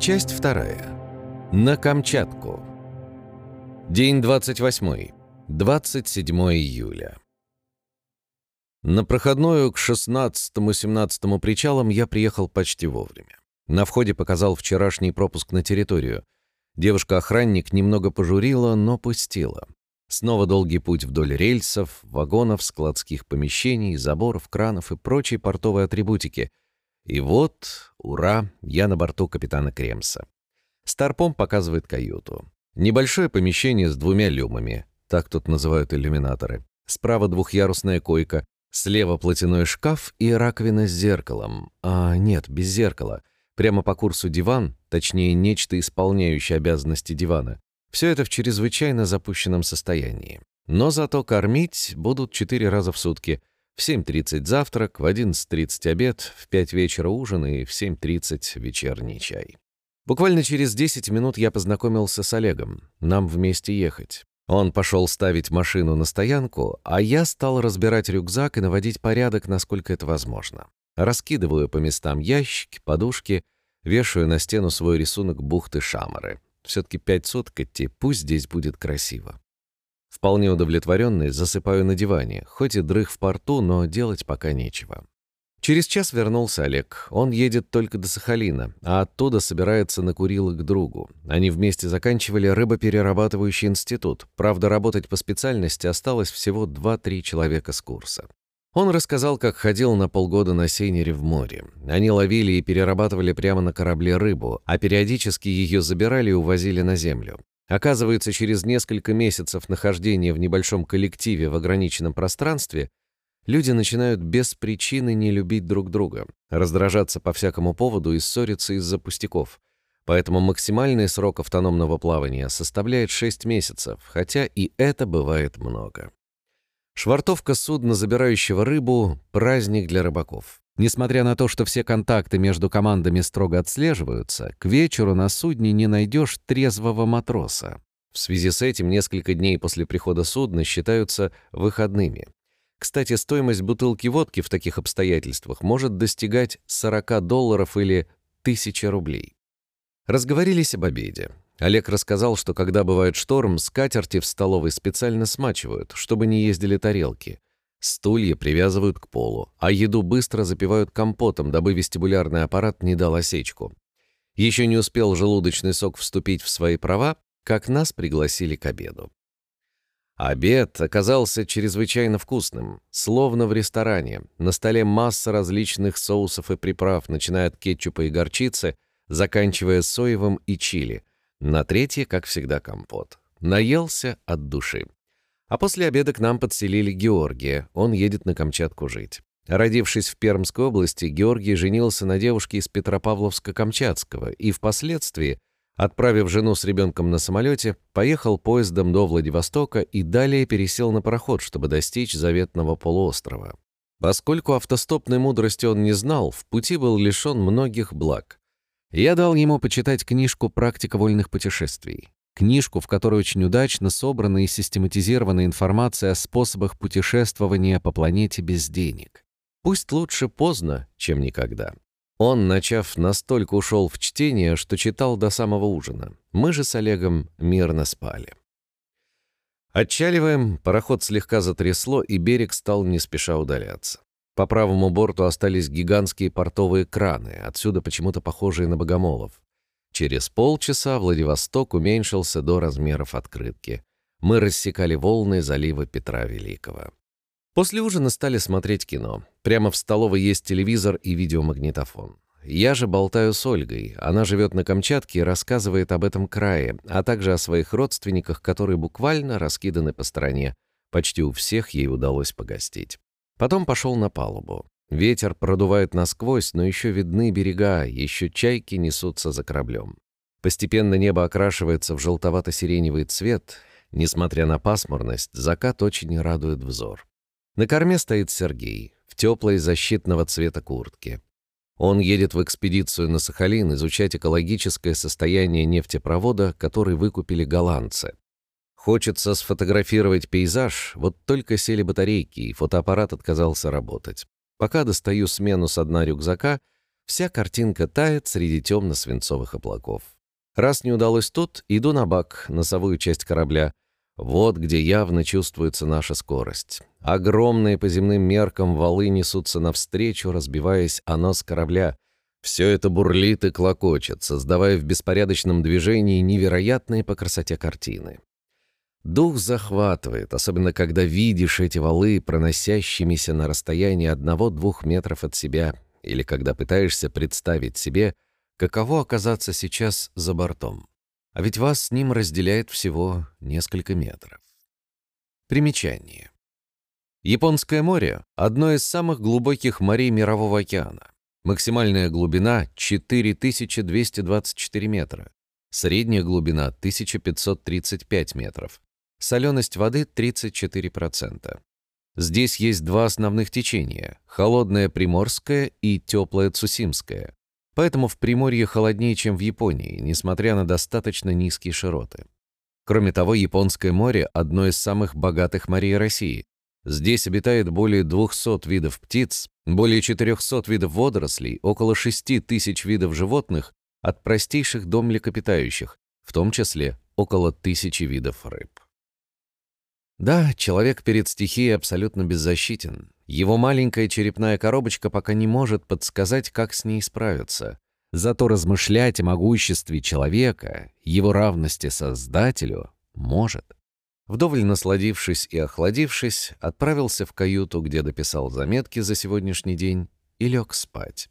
Часть вторая. На Камчатку. День 28. 27 июля. На проходную к 16-17 причалам я приехал почти вовремя. На входе показал вчерашний пропуск на территорию. Девушка-охранник немного пожурила, но пустила. Снова долгий путь вдоль рельсов, вагонов, складских помещений, заборов, кранов и прочей портовой атрибутики. И вот, ура, я на борту капитана Кремса. Старпом показывает каюту. Небольшое помещение с двумя люмами, так тут называют иллюминаторы. Справа двухъярусная койка, слева платяной шкаф и раковина с зеркалом. А нет, без зеркала. Прямо по курсу диван, точнее, нечто исполняющее обязанности дивана. Все это в чрезвычайно запущенном состоянии. Но зато кормить будут четыре раза в сутки. В 7.30 завтрак, в 11.30 обед, в 5 вечера ужин и в 7.30 вечерний чай. Буквально через 10 минут я познакомился с Олегом. Нам вместе ехать. Он пошел ставить машину на стоянку, а я стал разбирать рюкзак и наводить порядок, насколько это возможно. Раскидываю по местам ящики, подушки, вешаю на стену свой рисунок бухты-шамары. Все-таки пять суток идти, пусть здесь будет красиво. Вполне удовлетворенный, засыпаю на диване, хоть и дрых в порту, но делать пока нечего. Через час вернулся Олег. Он едет только до Сахалина, а оттуда собирается на Курилы к другу. Они вместе заканчивали рыбоперерабатывающий институт. Правда, работать по специальности осталось всего 2-3 человека с курса. Он рассказал, как ходил на полгода на сейнере в море. Они ловили и перерабатывали прямо на корабле рыбу, а периодически ее забирали и увозили на землю. Оказывается, через несколько месяцев нахождения в небольшом коллективе в ограниченном пространстве люди начинают без причины не любить друг друга, раздражаться по всякому поводу и ссориться из-за пустяков. Поэтому максимальный срок автономного плавания составляет 6 месяцев, хотя и это бывает много. Швартовка судна, забирающего рыбу – праздник для рыбаков. Несмотря на то, что все контакты между командами строго отслеживаются, к вечеру на судне не найдешь трезвого матроса. В связи с этим несколько дней после прихода судна считаются выходными. Кстати, стоимость бутылки водки в таких обстоятельствах может достигать 40 долларов или 1000 рублей. Разговорились об обеде. Олег рассказал, что когда бывает шторм, скатерти в столовой специально смачивают, чтобы не ездили тарелки. Стулья привязывают к полу, а еду быстро запивают компотом, дабы вестибулярный аппарат не дал осечку. Еще не успел желудочный сок вступить в свои права, как нас пригласили к обеду. Обед оказался чрезвычайно вкусным, словно в ресторане. На столе масса различных соусов и приправ, начиная от кетчупа и горчицы, заканчивая соевым и чили. На третье, как всегда, компот. Наелся от души. А после обеда к нам подселили Георгия, он едет на Камчатку жить. Родившись в Пермской области, Георгий женился на девушке из Петропавловска-Камчатского и впоследствии Отправив жену с ребенком на самолете, поехал поездом до Владивостока и далее пересел на пароход, чтобы достичь заветного полуострова. Поскольку автостопной мудрости он не знал, в пути был лишен многих благ. Я дал ему почитать книжку «Практика вольных путешествий». Книжку, в которой очень удачно собрана и систематизирована информация о способах путешествования по планете без денег. Пусть лучше поздно, чем никогда. Он, начав, настолько ушел в чтение, что читал до самого ужина. Мы же с Олегом мирно спали. Отчаливаем, пароход слегка затрясло, и берег стал не спеша удаляться. По правому борту остались гигантские портовые краны, отсюда почему-то похожие на богомолов. Через полчаса Владивосток уменьшился до размеров открытки. Мы рассекали волны залива Петра Великого. После ужина стали смотреть кино. Прямо в столовой есть телевизор и видеомагнитофон. Я же болтаю с Ольгой. Она живет на Камчатке и рассказывает об этом крае, а также о своих родственниках, которые буквально раскиданы по стране. Почти у всех ей удалось погостить. Потом пошел на палубу. Ветер продувает насквозь, но еще видны берега, еще чайки несутся за кораблем. Постепенно небо окрашивается в желтовато-сиреневый цвет. Несмотря на пасмурность, закат очень радует взор. На корме стоит Сергей в теплой защитного цвета куртке. Он едет в экспедицию на Сахалин изучать экологическое состояние нефтепровода, который выкупили голландцы. Хочется сфотографировать пейзаж, вот только сели батарейки, и фотоаппарат отказался работать. Пока достаю смену с дна рюкзака, Вся картинка тает среди темно-свинцовых облаков. Раз не удалось тут, иду на бак, носовую часть корабля. Вот где явно чувствуется наша скорость. Огромные по земным меркам валы несутся навстречу, разбиваясь о нос корабля. Все это бурлит и клокочет, создавая в беспорядочном движении невероятные по красоте картины. Дух захватывает, особенно когда видишь эти валы, проносящимися на расстоянии одного-двух метров от себя, или когда пытаешься представить себе, каково оказаться сейчас за бортом. А ведь вас с ним разделяет всего несколько метров. Примечание. Японское море – одно из самых глубоких морей Мирового океана. Максимальная глубина – 4224 метра. Средняя глубина – 1535 метров. Соленость воды – 34%. Здесь есть два основных течения – холодное Приморское и теплое Цусимское. Поэтому в Приморье холоднее, чем в Японии, несмотря на достаточно низкие широты. Кроме того, Японское море – одно из самых богатых морей России. Здесь обитает более 200 видов птиц, более 400 видов водорослей, около 6 тысяч видов животных, от простейших до млекопитающих, в том числе около тысячи видов рыб. Да, человек перед стихией абсолютно беззащитен. Его маленькая черепная коробочка пока не может подсказать, как с ней справиться. Зато размышлять о могуществе человека, его равности Создателю, может. Вдоволь насладившись и охладившись, отправился в каюту, где дописал заметки за сегодняшний день, и лег спать.